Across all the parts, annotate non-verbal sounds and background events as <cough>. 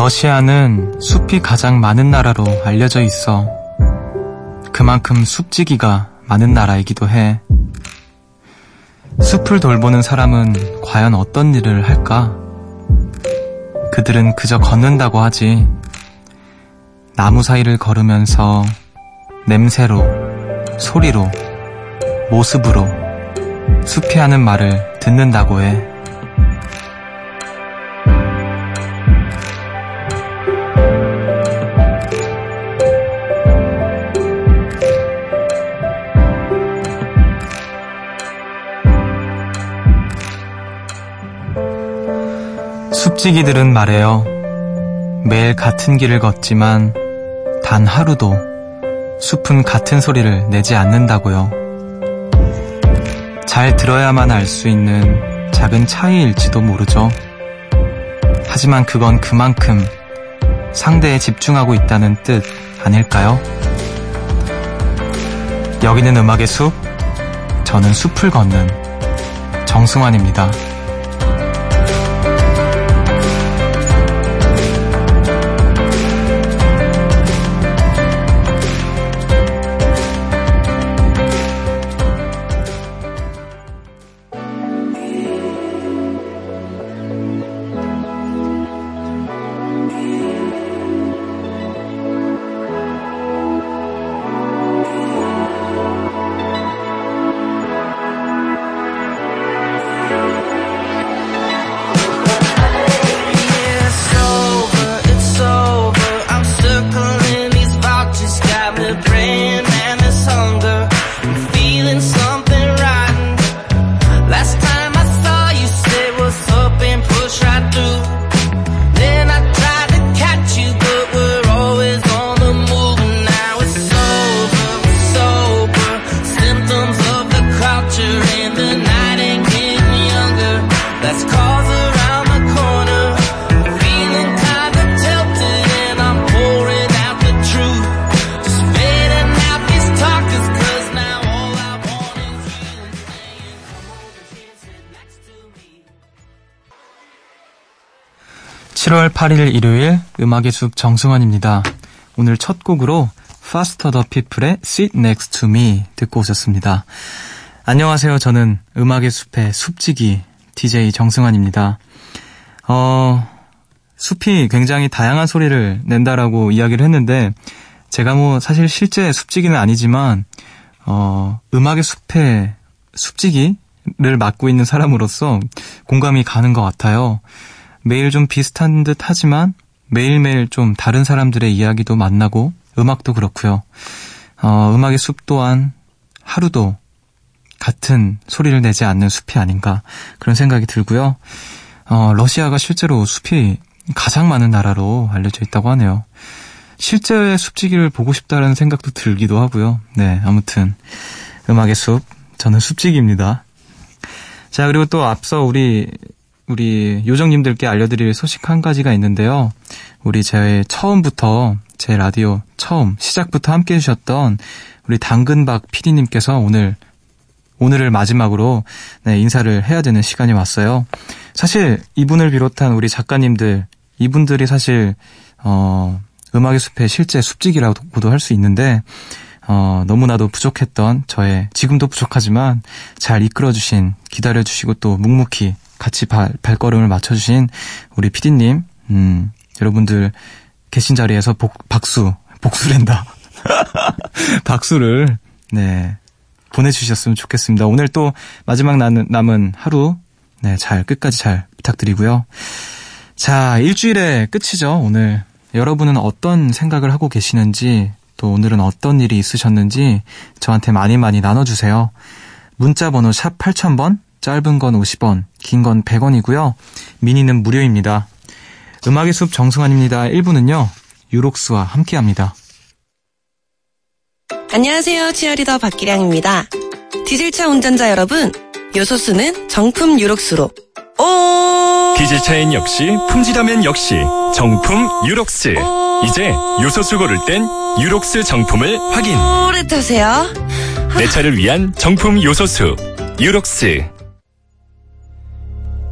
러시아는 숲이 가장 많은 나라로 알려져 있어. 그만큼 숲지기가 많은 나라이기도 해. 숲을 돌보는 사람은 과연 어떤 일을 할까? 그들은 그저 걷는다고 하지. 나무 사이를 걸으면서 냄새로, 소리로, 모습으로 숲이 하는 말을 듣는다고 해. 숲지기들은 말해요. 매일 같은 길을 걷지만 단 하루도 숲은 같은 소리를 내지 않는다고요. 잘 들어야만 알 수 있는 작은 차이일지도 모르죠. 하지만 그건 그만큼 상대에 집중하고 있다는 뜻 아닐까요? 여기는 음악의 숲, 저는 숲을 걷는 정승환입니다. (7월 8일) 일요일 음악의 숲 정승환입니다. 오늘 첫 곡으로 Faster the People의 Sit Next to Me 듣고 오셨습니다. 안녕하세요. 저는 음악의 숲의 숲지기 DJ 정승환입니다. 어, 숲이 굉장히 다양한 소리를 낸다라고 이야기를 했는데 제가 뭐 사실 실제 숲지기는 아니지만 어, 음악의 숲의 숲지기를 맡고 있는 사람으로서 공감이 가는 것 같아요. 매일 좀 비슷한 듯 하지만 매일매일 좀 다른 사람들의 이야기도 만나고 음악도 그렇고요. 어, 음악의 숲 또한 하루도 같은 소리를 내지 않는 숲이 아닌가 그런 생각이 들고요. 어, 러시아가 실제로 숲이 가장 많은 나라로 알려져 있다고 하네요. 실제의 숲지기를 보고 싶다는 생각도 들기도 하고요. 네, 아무튼 음악의 숲 저는 숲지기입니다. 자, 그리고 또 앞서 우리 우리 요정님들께 알려드릴 소식 한 가지가 있는데요. 우리 제 처음부터 제 라디오 처음 시작부터 함께 해주셨던 우리 당근박 PD님께서 오늘 오늘을 마지막으로 네, 인사를 해야 되는 시간이 왔어요. 사실 이분을 비롯한 우리 작가님들 이분들이 사실 어, 음악의 숲의 실제 숲지기라고도 할 수 있는데 어, 너무나도 부족했던 저의 지금도 부족하지만 잘 이끌어주신 기다려주시고 또 묵묵히 같이 발, 발걸음을 맞춰주신 우리 피디님, 음, 여러분들 계신 자리에서 복, 박수, 복수랜다. <laughs> 박수를, 네, 보내주셨으면 좋겠습니다. 오늘 또 마지막 남은, 남은 하루, 네, 잘, 끝까지 잘 부탁드리고요. 자, 일주일의 끝이죠, 오늘. 여러분은 어떤 생각을 하고 계시는지, 또 오늘은 어떤 일이 있으셨는지 저한테 많이 많이 나눠주세요. 문자 번호 샵 8000번, 짧은 건 50원, 긴 건 100원이고요. 미니는 무료입니다. 음악의 숲 정승환입니다. 1부는요. 유록스와 함께합니다. 안녕하세요. 치어리더 박기량입니다. 디젤차 운전자 여러분, 요소수는 정품 유록스로. 오! 디젤차엔 역시 품질하면 역시 정품 유록스. 이제 요소수 고를 땐 유록스 정품을 확인. 오래 타세요. 내 차를 위한 정품 요소수 유록스.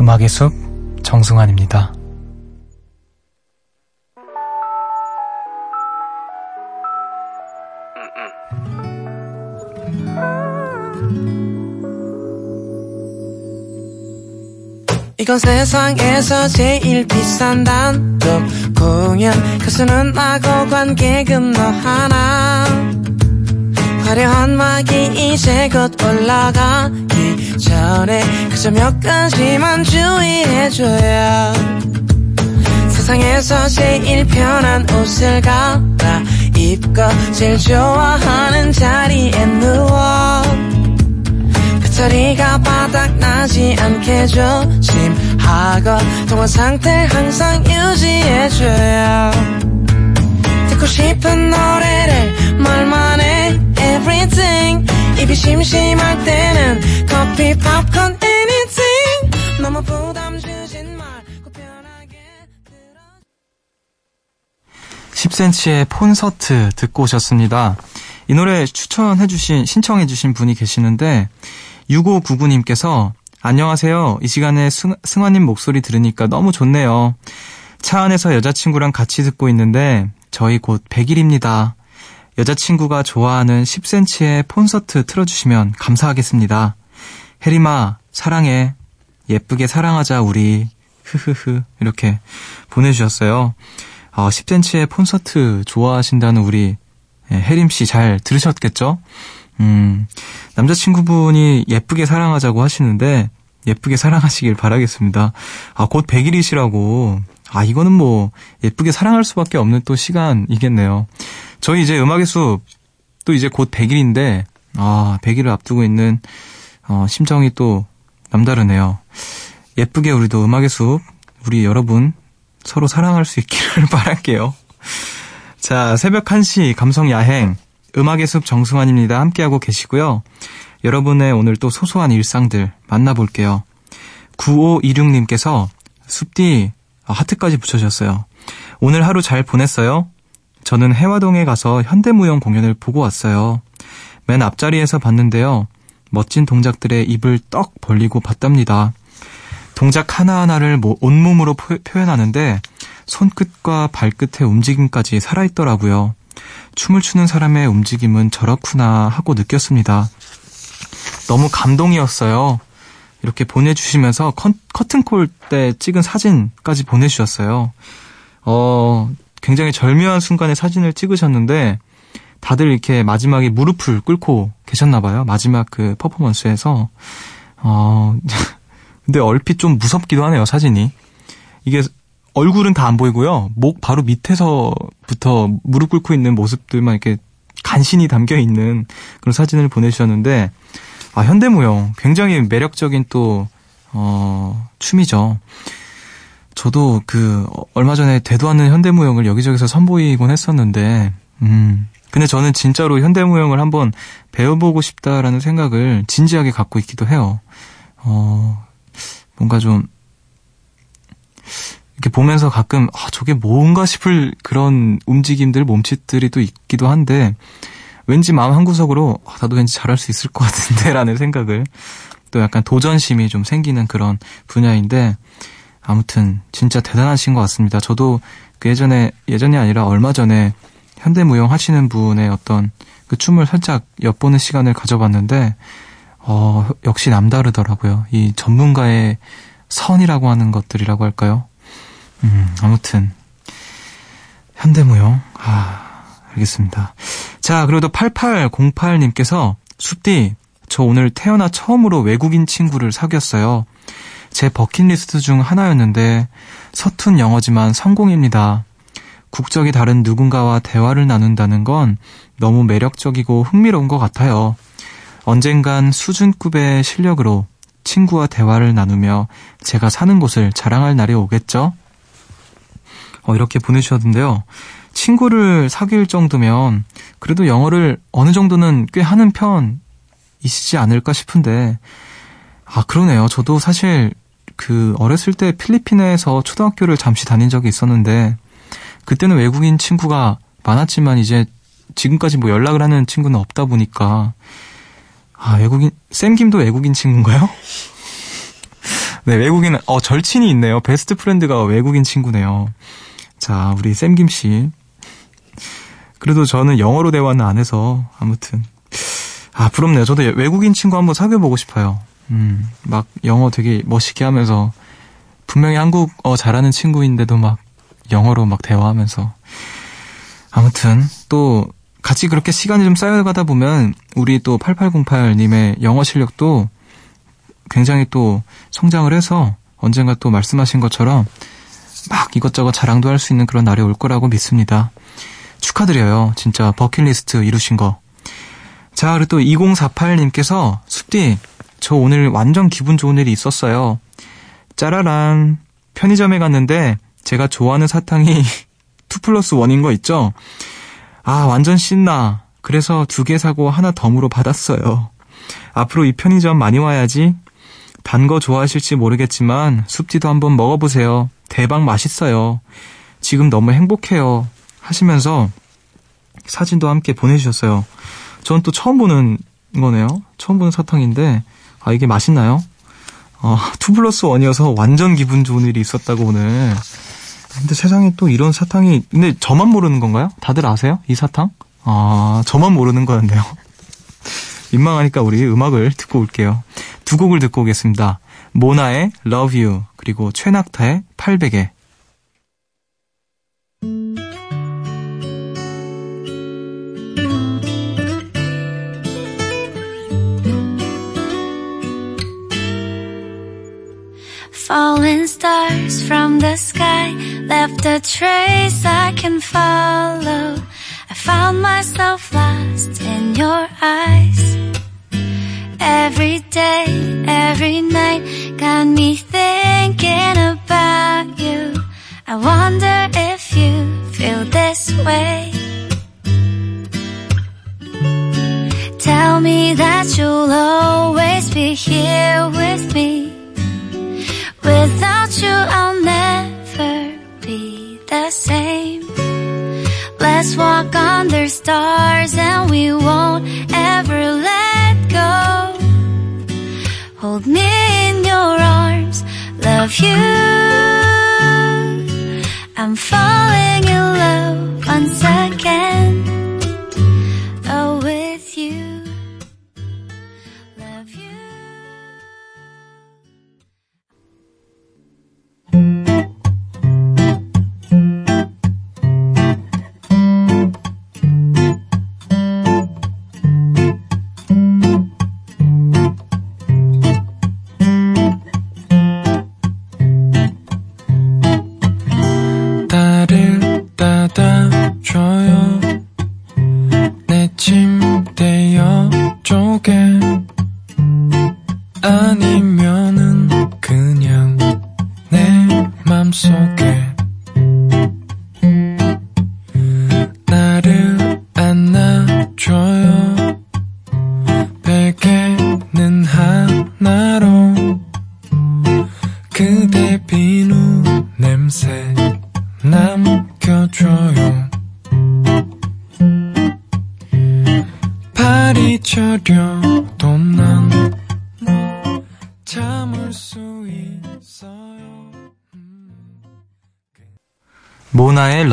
음악의 숲 정승환입니다. 이건 세상에서 제일 비싼 단독 공연. 가수는 나고 관객은 너 하나 화려한 막이 이제 곧 올라가기 전에 그저 몇 가지만 주의해줘야 세상에서 제일 편한 옷을 갈아입고 제일 좋아하는 자리에 누워 배터리가 바닥나지 않게 조심하고 통화 상태 항상 유지해줘요 듣고 싶은 노래를 말만 해 Everything 입이 심심할 때는 커피 팝콘 anything 너무 부담 주진 말고 편하게 들어 10cm의 콘서트 듣고 오셨습니다. 이 노래 추천해주신, 신청해주신 분이 계시는데, 6599님께서, 안녕하세요. 이 시간에 승, 승환님 목소리 들으니까 너무 좋네요. 차 안에서 여자친구랑 같이 듣고 있는데, 저희 곧 100일입니다. 여자친구가 좋아하는 10cm의 콘서트 틀어주시면 감사하겠습니다. 혜리마, 사랑해. 예쁘게 사랑하자, 우리. 흐흐흐. 이렇게 보내주셨어요. 어, 10cm의 콘서트 좋아하신다는 우리 예, 혜림 씨 잘 들으셨겠죠? 음, 남자친구분이 예쁘게 사랑하자고 하시는데 예쁘게 사랑하시길 바라겠습니다. 아, 곧 100일이시라고. 아, 이거는 뭐 예쁘게 사랑할 수밖에 없는 또 시간이겠네요. 저희 이제 음악의 숲 또 이제 곧 100일인데 아, 100일을 앞두고 있는 어, 심정이 또 남다르네요. 예쁘게 우리도 음악의 숲 우리 여러분 서로 사랑할 수 있기를 <laughs> 바랄게요. 자, 새벽 1시 감성 야행 음악의 숲 정승환입니다. 함께하고 계시고요. 여러분의 오늘 또 소소한 일상들 만나볼게요. 9526님께서 숲디 아, 하트까지 붙여주셨어요. 오늘 하루 잘 보냈어요? 저는 해화동에 가서 현대무용 공연을 보고 왔어요. 맨 앞자리에서 봤는데요. 멋진 동작들의 입을 떡 벌리고 봤답니다. 동작 하나하나를 뭐 온몸으로 표현하는데 손끝과 발끝의 움직임까지 살아있더라고요. 춤을 추는 사람의 움직임은 저렇구나 하고 느꼈습니다. 너무 감동이었어요. 이렇게 보내주시면서 커, 커튼콜 때 찍은 사진까지 보내주셨어요. 어, 굉장히 절묘한 순간에 사진을 찍으셨는데 다들 이렇게 마지막에 무릎을 꿇고 계셨나 봐요. 마지막 그 퍼포먼스에서. 어, <laughs> 근데 얼핏 좀 무섭기도 하네요, 사진이. 이게 얼굴은 다 안 보이고요. 목 바로 밑에서부터 무릎 꿇고 있는 모습들만 이렇게 간신히 담겨 있는 그런 사진을 보내주셨는데, 아, 현대무용. 굉장히 매력적인 또, 어, 춤이죠. 저도 그, 얼마 전에 되도 않는 현대무용을 여기저기서 선보이곤 했었는데, 음. 근데 저는 진짜로 현대무용을 한번 배워보고 싶다라는 생각을 진지하게 갖고 있기도 해요. 어, 뭔가 좀, 이렇게 보면서 가끔 아 저게 뭔가 싶을 그런 움직임들 몸짓들이 또 있기도 한데 왠지 마음 한구석으로 아, 나도 왠지 잘할 수 있을 것 같은데 라는 <laughs> 생각을 또 약간 도전심이 좀 생기는 그런 분야인데 아무튼 진짜 대단하신 것 같습니다. 저도 그 예전에 예전이 아니라 얼마 전에 현대무용 하시는 분의 어떤 그 춤을 살짝 엿보는 시간을 가져봤는데 어 역시 남다르더라고요. 이 전문가의 선이라고 하는 것들이라고 할까요? 음, 아무튼 현대무용 아 알겠습니다. 자 그래도 8808님께서 숲디 저 오늘 태어나 처음으로 외국인 친구를 사귀었어요. 제 버킷리스트 중 하나였는데 서툰 영어지만 성공입니다. 국적이 다른 누군가와 대화를 나눈다는 건 너무 매력적이고 흥미로운 것 같아요. 언젠간 수준급의 실력으로 친구와 대화를 나누며 제가 사는 곳을 자랑할 날이 오겠죠? 어, 이렇게 보내주셨는데요. 친구를 사귈 정도면 그래도 영어를 어느 정도는 꽤 하는 편이시지 않을까 싶은데, 아, 그러네요. 저도 사실 그 어렸을 때 필리핀에서 초등학교를 잠시 다닌 적이 있었는데, 그때는 외국인 친구가 많았지만 이제 지금까지 뭐 연락을 하는 친구는 없다 보니까, 아, 외국인, 샘김도 외국인 친구인가요? <laughs> 네, 외국인, 어, 절친이 있네요. best friend가 외국인 친구네요. 자, 우리 쌤김 씨. 그래도 저는 영어로 대화는 안 해서, 아무튼. 아, 부럽네요. 저도 외국인 친구 한번 사귀어 보고 싶어요. 음, 막 영어 되게 멋있게 하면서, 분명히 한국어 잘하는 친구인데도 막 영어로 막 대화하면서. 아무튼, 또, 같이 그렇게 시간이 좀 쌓여가다 보면, 우리 또 8808님의 영어 실력도 굉장히 또 성장을 해서 언젠가 또 말씀하신 것처럼 막 이것저것 자랑도 할 수 있는 그런 날이 올 거라고 믿습니다. 축하드려요. 진짜 버킷리스트 이루신 거. 자, 그리고 또 2048님께서 숲디, 저 오늘 완전 기분 좋은 일이 있었어요. 짜라란. 편의점에 갔는데 제가 좋아하는 사탕이 <laughs> 2 플러스 1인 거 있죠? 아, 완전 신나. 그래서 두 개 사고 하나 덤으로 받았어요. 앞으로 이 편의점 많이 와야지. 단 거 좋아하실지 모르겠지만 숲지도 한번 먹어보세요. 대박 맛있어요. 지금 너무 행복해요. 하시면서 사진도 함께 보내주셨어요. 전 또 처음 보는 거네요. 처음 보는 사탕인데, 아, 이게 맛있나요? 어, 2 플러스 1이어서 완전 기분 좋은 일이 있었다고 오늘. 근데 세상에 또 이런 사탕이, 근데 저만 모르는 건가요? 다들 아세요? 이 사탕? 아, 저만 모르는 거였네요. <laughs> 민망하니까 우리 음악을 듣고 올게요. 두 곡을 듣고 오겠습니다. 모나의 Love You 그리고 최낙타의 800에 Falling stars from the sky left a trace I can follow. I found myself lost in your eyes. Every day, every night got me 모나의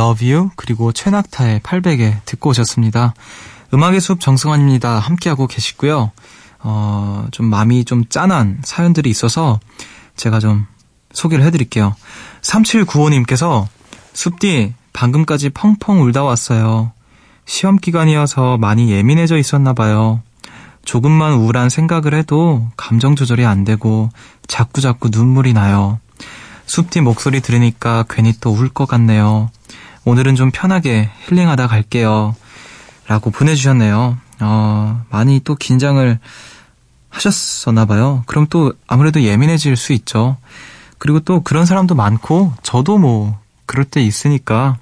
Love You 그리고 최낙타의 800에 듣고 오셨습니다. 음악의 숲 정승환입니다. 함께하고 계시고요. 어, 좀 마음이 좀 짠한 사연들이 있어서 제가 좀 소개를 해드릴게요. 3795님께서 숲디 방금까지 펑펑 울다 왔어요. 시험 기간이어서 많이 예민해져 있었나 봐요. 조금만 우울한 생각을 해도 감정 조절이 안 되고 자꾸자꾸 눈물이 나요. 숲디 목소리 들으니까 괜히 또 울 것 같네요. 오늘은 좀 편하게 힐링하다 갈게요. 라고 보내주셨네요. 어, 많이 또 긴장을 하셨었나 봐요. 그럼 또 아무래도 예민해질 수 있죠. 그리고 또 그런 사람도 많고, 저도 뭐, 그럴 때 있으니까,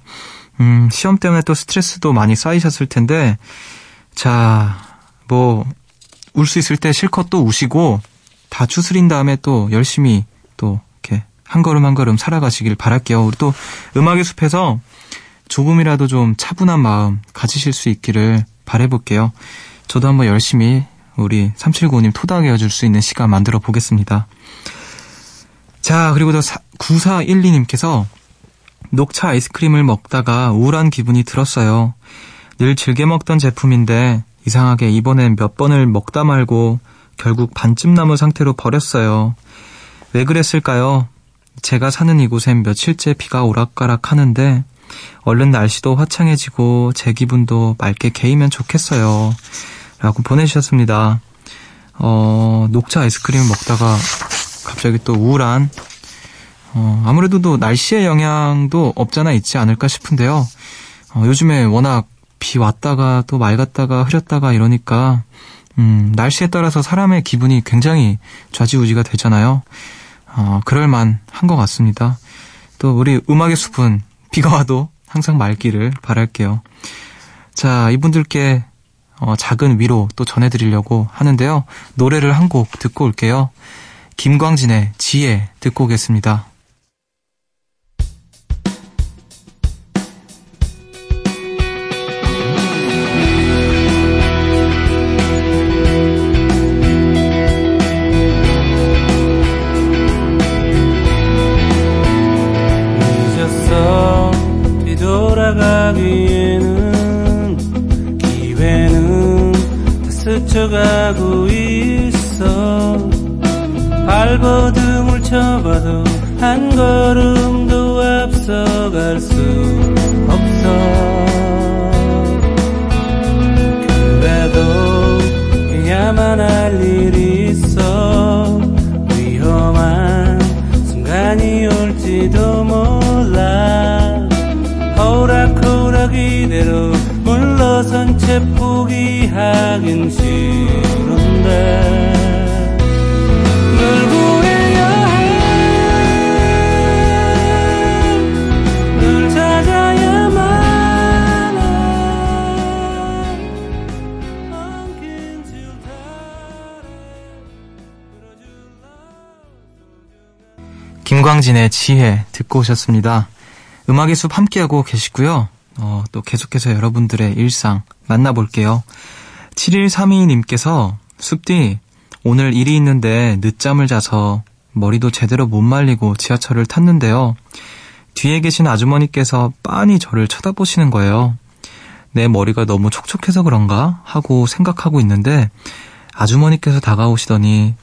음, 시험 때문에 또 스트레스도 많이 쌓이셨을 텐데, 자, 뭐, 울 수 있을 때 실컷 또 우시고, 다 추스린 다음에 또 열심히 또 한 걸음 한 걸음 살아가시길 바랄게요. 우리 또 음악의 숲에서 조금이라도 좀 차분한 마음 가지실 수 있기를 바래볼게요. 저도 한번 열심히 우리 3795님 토닥여 줄수 있는 시간 만들어 보겠습니다. 자, 그리고 또 9412님께서 녹차 아이스크림을 먹다가 우울한 기분이 들었어요. 늘 즐겨 먹던 제품인데 이상하게 이번엔 몇 번을 먹다 말고 결국 반쯤 남은 상태로 버렸어요. 왜 그랬을까요? 제가 사는 이곳엔 며칠째 비가 오락가락 하는데 얼른 날씨도 화창해지고 제 기분도 맑게 개이면 좋겠어요. 라고 보내주셨습니다. 어, 녹차 아이스크림 먹다가 갑자기 또 우울한, 어, 아무래도 또 날씨의 영향도 없잖아 있지 않을까 싶은데요. 어, 요즘에 워낙 비 왔다가 또 맑았다가 흐렸다가 이러니까, 음, 날씨에 따라서 사람의 기분이 굉장히 좌지우지가 되잖아요. 어, 그럴만 한 것 같습니다. 또 우리 음악의 숲은 비가 와도 항상 맑기를 바랄게요. 자, 이분들께 어, 작은 위로 또 전해드리려고 하는데요. 노래를 한 곡 듣고 올게요. 김광진의 지혜 듣고 오겠습니다. 뒤돌아가기에는 기회는 다 스쳐가고 있어. 발버둥을 쳐봐도 한 걸음도 앞서갈 수 없어. 그래도 해야만 할 일 포기하긴 싫은데 김광진의 지혜 듣고 오셨습니다. 음악의 숲 함께하고 계시고요. 어, 또 계속해서 여러분들의 일상 만나볼게요. 7132님께서 숲디 오늘 일이 있는데 늦잠을 자서 머리도 제대로 못 말리고 지하철을 탔는데요. 뒤에 계신 아주머니께서 빤히 저를 쳐다보시는 거예요. 내 머리가 너무 촉촉해서 그런가 하고 생각하고 있는데 아주머니께서 다가오시더니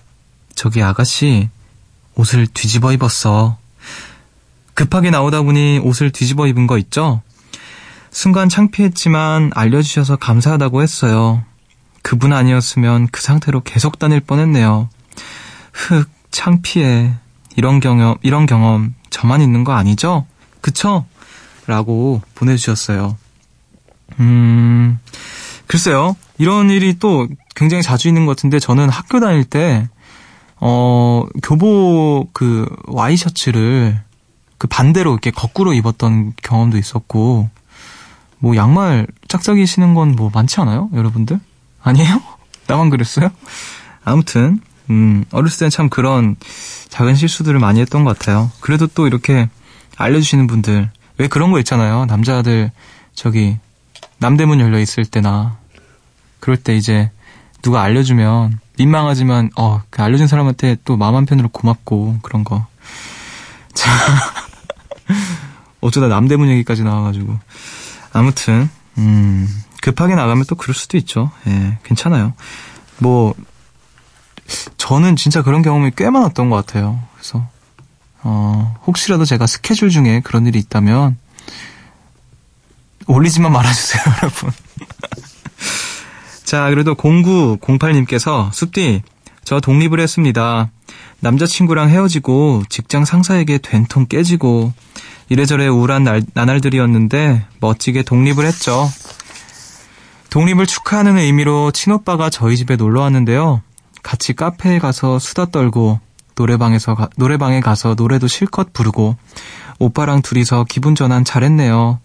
저기 아가씨 옷을 뒤집어 입었어. 급하게 나오다 보니 옷을 뒤집어 입은 거 있죠? 순간 창피했지만 알려주셔서 감사하다고 했어요. 그분 아니었으면 그 상태로 계속 다닐 뻔했네요. 흑, 창피해. 이런 경험, 이런 경험 저만 있는 거 아니죠? 그쵸? 라고 보내주셨어요. 음, 글쎄요. 이런 일이 또 굉장히 자주 있는 것 같은데 저는 학교 다닐 때, 어, 교복 그 와이셔츠를 그 반대로 이렇게 거꾸로 입었던 경험도 있었고, 뭐 양말 짝짝이 신은 건 뭐 많지 않아요? 여러분들? 아니에요? <laughs> 나만 그랬어요? 아무튼, 음, 어렸을 땐참 그런 작은 실수들을 많이 했던 것 같아요. 그래도 또 이렇게 알려주시는 분들, 왜 그런 거 있잖아요. 남자들, 저기, 남대문 열려 있을 때나, 그럴 때 이제, 누가 알려주면, 민망하지만, 어, 그 알려준 사람한테 또 마음 한편으로 고맙고, 그런 거. 자, <laughs> 어쩌다 남대문 얘기까지 나와가지고. 아무튼, 음, 급하게 나가면 또 그럴 수도 있죠. 예, 괜찮아요. 뭐, 저는 진짜 그런 경험이 꽤 많았던 것 같아요. 그래서, 어, 혹시라도 제가 스케줄 중에 그런 일이 있다면, 올리지만 말아주세요, <laughs> 여러분. 자, 그래도 0908님께서, 숲디, 저 독립을 했습니다. 남자친구랑 헤어지고, 직장 상사에게 된통 깨지고, 이래저래 우울한 날, 나날들이었는데, 멋지게 독립을 했죠. 독립을 축하하는 의미로 친오빠가 저희 집에 놀러 왔는데요. 같이 카페에 가서 수다 떨고 노래방에서 가, 노래방에 가서 노래도 실컷 부르고 오빠랑 둘이서 기분 전환 잘했네요.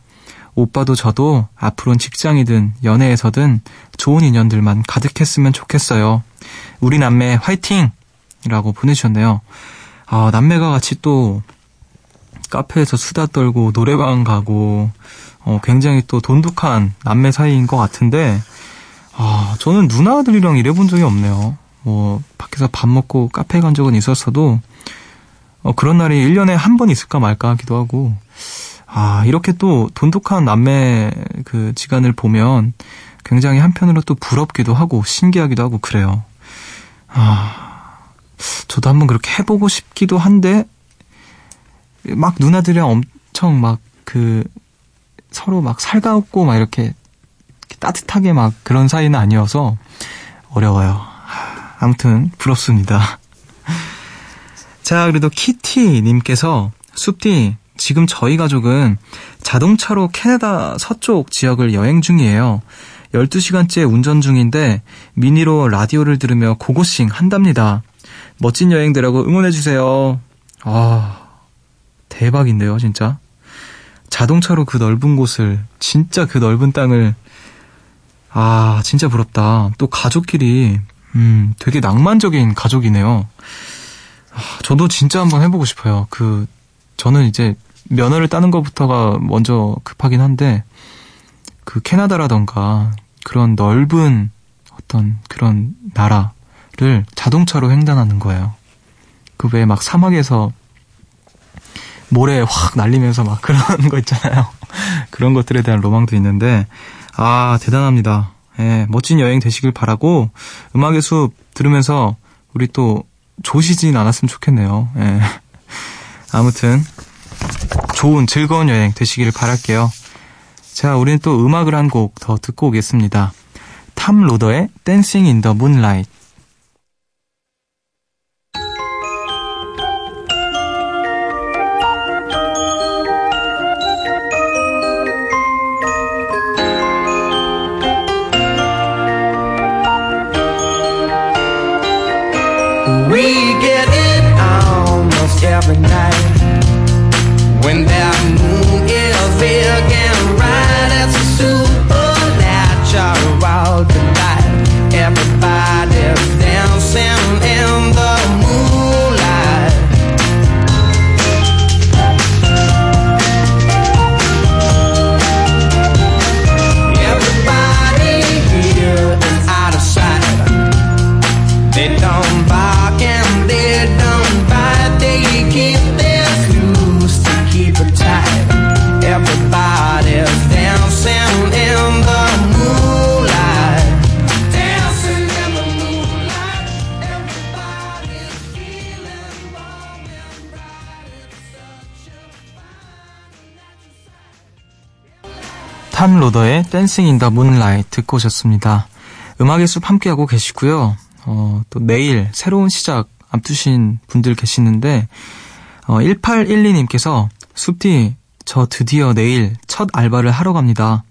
오빠도 저도 앞으로는 직장이든 연애에서든 좋은 인연들만 가득했으면 좋겠어요. 우리 남매 화이팅! 이라고 보내주셨네요. 아, 남매가 같이 또 카페에서 수다 떨고 노래방 가고 어, 굉장히 또 돈독한 남매 사이인 것 같은데 아, 저는 누나들이랑 일해본 적이 없네요. 뭐 밖에서 밥 먹고 카페 간 적은 있었어도 어, 그런 날이 1년에 한 번 있을까 말까 하기도 하고 아, 이렇게 또 돈독한 남매 그 지간을 보면 굉장히 한편으로 또 부럽기도 하고 신기하기도 하고 그래요. 아, 저도 한번 그렇게 해보고 싶기도 한데 막 누나들이랑 엄청 막 그 서로 막 살가웠고 막 이렇게, 따뜻하게 막 그런 사이는 아니어서 어려워요. 하, 아무튼 부럽습니다. <laughs> 자, 그래도 키티님께서 숲디 지금 저희 가족은 자동차로 캐나다 서쪽 지역을 여행 중이에요. 12시간째 운전 중인데 미니로 라디오를 들으며 고고싱 한답니다. 멋진 여행 되라고 응원해주세요. 아, 대박인데요, 진짜. 자동차로 그 넓은 곳을, 진짜 그 넓은 땅을, 아, 진짜 부럽다. 또 가족끼리, 음, 되게 낭만적인 가족이네요. 아, 저도 진짜 한번 해보고 싶어요. 그, 저는 이제 면허를 따는 것부터가 먼저 급하긴 한데, 그 캐나다라던가 그런 넓은 어떤 그런 나라를 자동차로 횡단하는 거예요. 그 외에 막 사막에서 모래 확 날리면서 막 그런 <laughs> 거 있잖아요. <laughs> 그런 것들에 대한 로망도 있는데, 아, 대단합니다. 예, 멋진 여행 되시길 바라고, 음악의 숲 들으면서 우리 또 조시진 않았으면 좋겠네요. 예. <laughs> 아무튼, 좋은 즐거운 여행 되시길 바랄게요. 자, 우리는 또 음악을 한 곡 더 듣고 오겠습니다. Toploader의 Dancing in the Moonlight. Every night Toploader의 Dancing in the Moonlight 듣고 오셨습니다. 음악의 숲 함께하고 계시고요. 어, 또 내일 새로운 시작 앞두신 분들 계시는데 어, 1812님께서 숲디 저 드디어 내일 첫 알바를 하러 갑니다.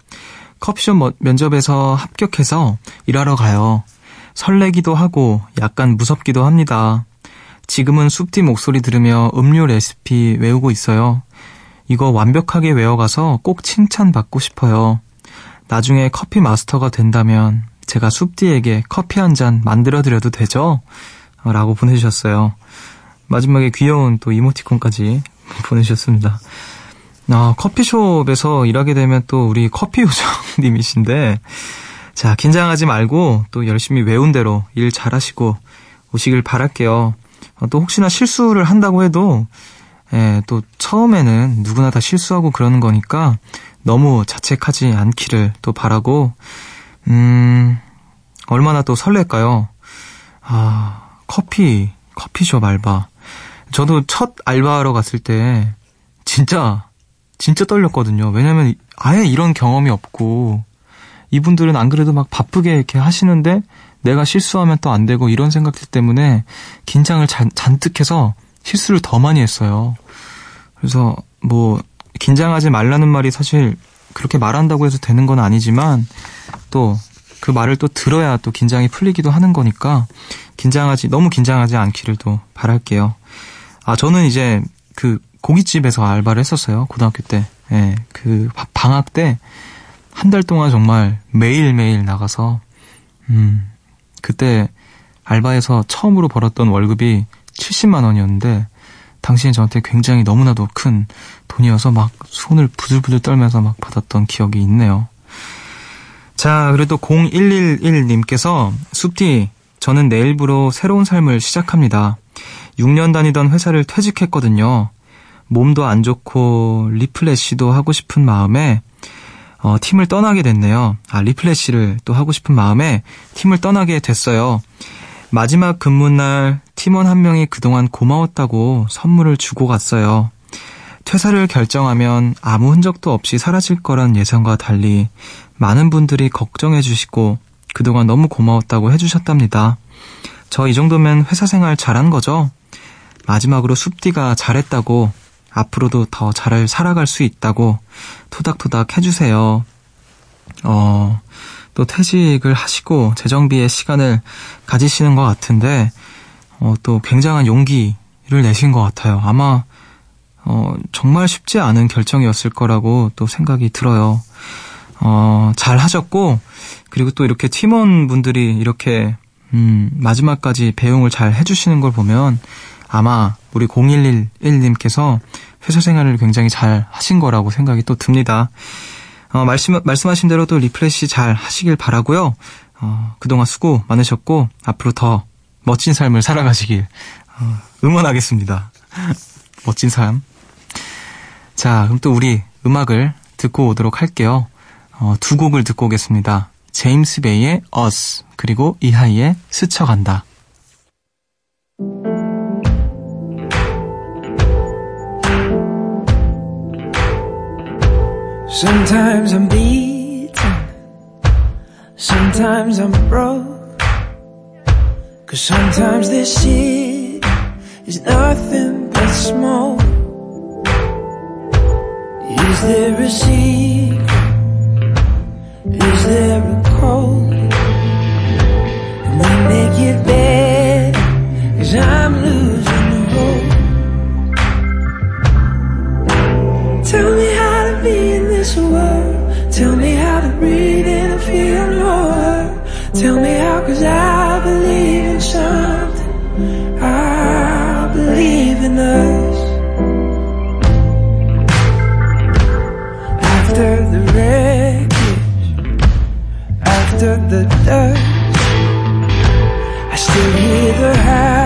커피숍 머- 면접에서 합격해서 일하러 가요. 설레기도 하고 약간 무섭기도 합니다. 지금은 숲디 목소리 들으며 음료 레시피 외우고 있어요. 이거 완벽하게 외워가서 꼭 칭찬받고 싶어요. 나중에 커피 마스터가 된다면 제가 숲디에게 커피 한 잔 만들어드려도 되죠? 어, 라고 보내주셨어요. 마지막에 귀여운 또 이모티콘까지 <laughs> 보내주셨습니다. 아, 커피숍에서 일하게 되면 또 우리 커피 요정님이신데, 자, 긴장하지 말고 또 열심히 외운 대로 일 잘하시고 오시길 바랄게요. 어, 또 혹시나 실수를 한다고 해도 예, 또 처음에는 누구나 다 실수하고 그러는 거니까 너무 자책하지 않기를 또 바라고 음 얼마나 또 설렐까요? 아 커피 커피숍 알바 저도 첫 알바하러 갔을 때 진짜 진짜 떨렸거든요. 왜냐면 아예 이런 경험이 없고 이분들은 안 그래도 막 바쁘게 이렇게 하시는데 내가 실수하면 또 안 되고 이런 생각들 때문에 긴장을 잔, 잔뜩 해서 실수를 더 많이 했어요. 그래서 뭐 긴장하지 말라는 말이 사실 그렇게 말한다고 해서 되는 건 아니지만 또 그 말을 또 들어야 또 긴장이 풀리기도 하는 거니까 긴장하지 너무 긴장하지 않기를 또 바랄게요. 아 저는 이제 그 고깃집에서 알바를 했었어요 고등학교 때. 예, 그 바- 방학 때 한 달 동안 정말 매일 매일 나가서 음, 그때 알바에서 처음으로 벌었던 월급이 70만 원이었는데 당시에 저한테 굉장히 너무나도 큰 돈이어서 막 손을 부들부들 떨면서 막 받았던 기억이 있네요. 자, 그래도 0111님께서 숲디, 저는 내일부로 새로운 삶을 시작합니다. 6년 다니던 회사를 퇴직했거든요. 몸도 안 좋고 리플래시도 하고 싶은 마음에 어, 팀을 떠나게 됐네요. 아, 리플래시를 또 하고 싶은 마음에 팀을 떠나게 됐어요. 마지막 근무날 팀원 한 명이 그동안 고마웠다고 선물을 주고 갔어요. 퇴사를 결정하면 아무 흔적도 없이 사라질 거란 예상과 달리 많은 분들이 걱정해 주시고 그동안 너무 고마웠다고 해주셨답니다. 저 이 정도면 회사 생활 잘한 거죠? 마지막으로 숲디가 잘했다고 앞으로도 더 잘 살아갈 수 있다고 토닥토닥 해주세요. 어, 또 퇴직을 하시고 재정비의 시간을 가지시는 것 같은데, 어, 또 굉장한 용기를 내신 것 같아요. 아마, 어, 정말 쉽지 않은 결정이었을 거라고 또 생각이 들어요. 어, 잘 하셨고, 그리고 또 이렇게 팀원분들이 이렇게, 음, 마지막까지 배웅을 잘 해주시는 걸 보면 아마 우리 0111님께서 회사 생활을 굉장히 잘 하신 거라고 생각이 또 듭니다. 어, 말씀, 말씀하신 대로 또 refresh 잘 하시길 바라고요 어, 그동안 수고 많으셨고, 앞으로 더 멋진 삶을 살아가시길, 어, 응원하겠습니다. <laughs> 멋진 삶. 자, 그럼 또 우리 음악을 듣고 오도록 할게요. 어, 두 곡을 듣고 오겠습니다. 제임스 베이의 Us, 그리고 이하이의 스쳐간다. Sometimes I'm beaten, sometimes I'm broke. Cause sometimes this shit is nothing but smoke. Is there a secret? Is there a code? And we make it better, cause I'm losing hope. Tell me Tell me how to breathe in and feel hurt. Tell me how, cause I believe in something. I believe in us. After the wreckage, after the dust, I still hear the howl,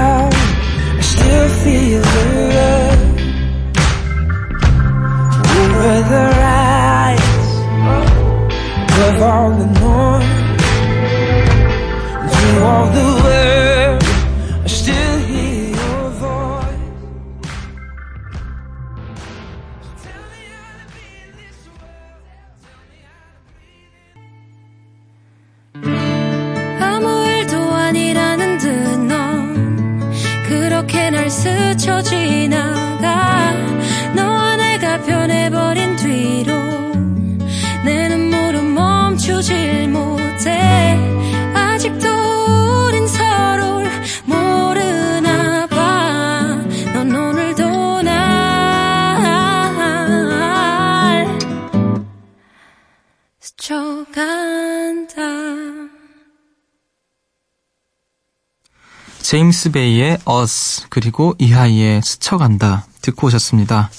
제임스 베이의 Us 그리고 이하이의 스쳐간다 듣고 오셨습니다.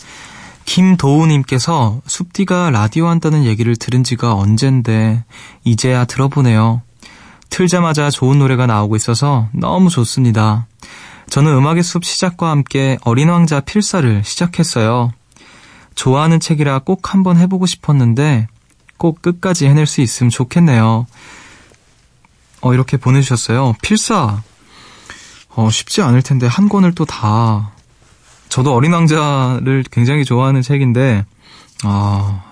김도우님께서 숲디가 라디오 한다는 얘기를 들은 지가 언젠데 이제야 들어보네요. 틀자마자 좋은 노래가 나오고 있어서 너무 좋습니다. 저는 음악의 숲 시작과 함께 어린 왕자 필사를 시작했어요. 좋아하는 책이라 꼭 한번 해보고 싶었는데 꼭 끝까지 해낼 수 있으면 좋겠네요. 어, 이렇게 보내주셨어요. 필사. 어, 쉽지 않을 텐데 한 권을 또 다 저도 어린 왕자를 굉장히 좋아하는 책인데 아,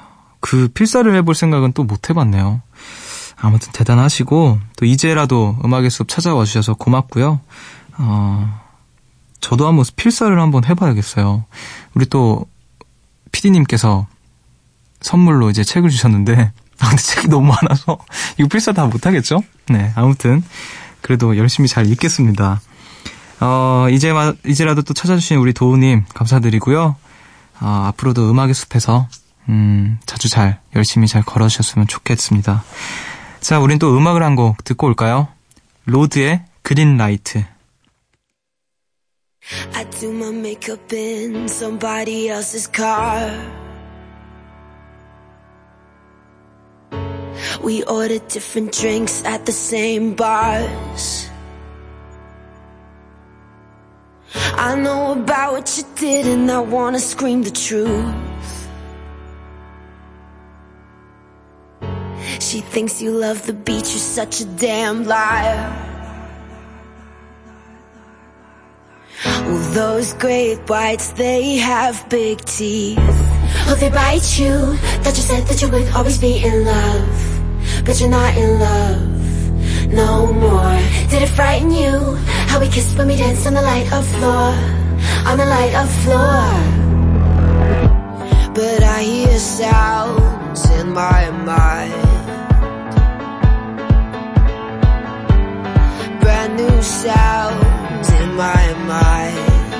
그 필사를 해볼 생각은 또 못 해봤네요. 아무튼 대단하시고 또 이제라도 음악의 숲 찾아와 주셔서 고맙고요. 어, 저도 한번 필사를 한번 해봐야겠어요. 우리 또 PD님께서 선물로 이제 책을 주셨는데 아, 근데 책이 너무 많아서 <laughs> 이거 필사 다 못하겠죠? 네, 아무튼 그래도 열심히 잘 읽겠습니다. 어, 이제, 이제라도 또 찾아주신 우리 도우님 감사드리고요. 어, 앞으로도 음악의 숲에서, 음, 자주 잘, 열심히 잘 걸어주셨으면 좋겠습니다. 자, 우린 또 음악을 한 곡 듣고 올까요? Lorde의 Green Light. I do my makeup in somebody else's car. We order different drinks at the same bars. I know about what you did and I wanna scream the truth. She thinks you love the beach, you're such a damn liar. Well, those great whites, they have big teeth. Oh, they bite you. Thought you said that you would always be in love. But you're not in love no more. Did it frighten you? How we kissed when we danced on the light of floor. On the light of floor. But I hear sounds in my mind. New sounds in my mind.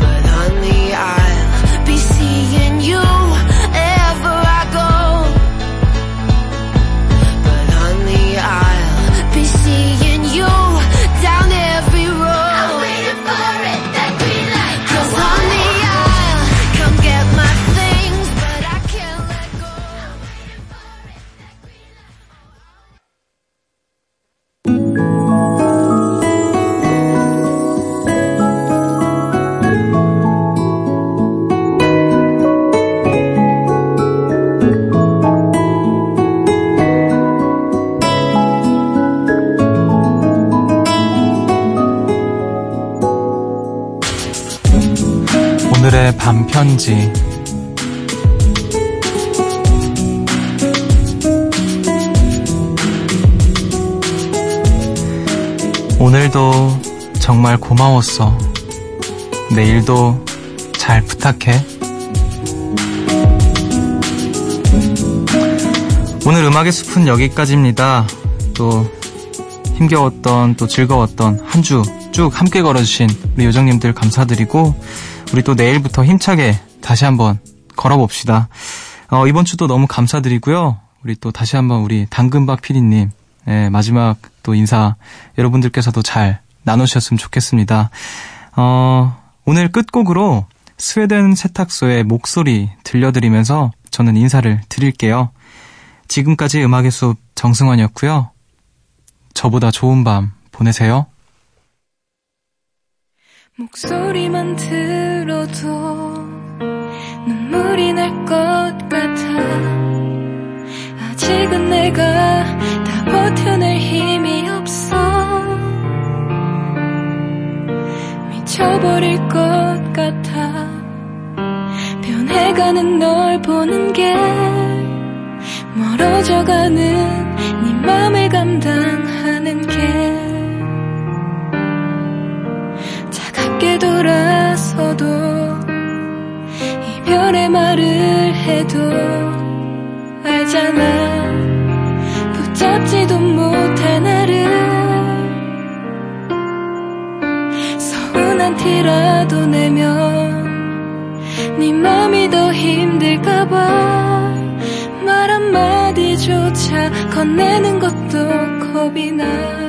But honey, I'll be seeing you 밤편지. 오늘도 정말 고마웠어. 내일도 잘 부탁해. 오늘 음악의 숲은 여기까지입니다. 또 힘겨웠던 또 즐거웠던 한 주 쭉 함께 걸어주신 우리 요정님들 감사드리고 우리 또 내일부터 힘차게 다시 한번 걸어봅시다. 어, 이번 주도 너무 감사드리고요. 우리 또 다시 한번 우리 당근박 PD님 예, 마지막 또 인사 여러분들께서도 잘 나누셨으면 좋겠습니다. 어, 오늘 끝곡으로 스웨덴 세탁소의 목소리 들려드리면서 저는 인사를 드릴게요. 지금까지 음악의 숲 정승환이었고요. 저보다 좋은 밤 보내세요. 목소리만 들어도 눈물이 날 것 같아. 아직은 내가 다 버텨낼 힘이 없어. 미쳐버릴 것 같아. 변해가는 널 보는 게 멀어져가는 네 맘을 감당 해도 알잖아. 붙잡지도 못할 나를. 서운한 티라도 내면 네 맘이 더 힘들까봐 말 한마디조차 건네는 것도 겁이 나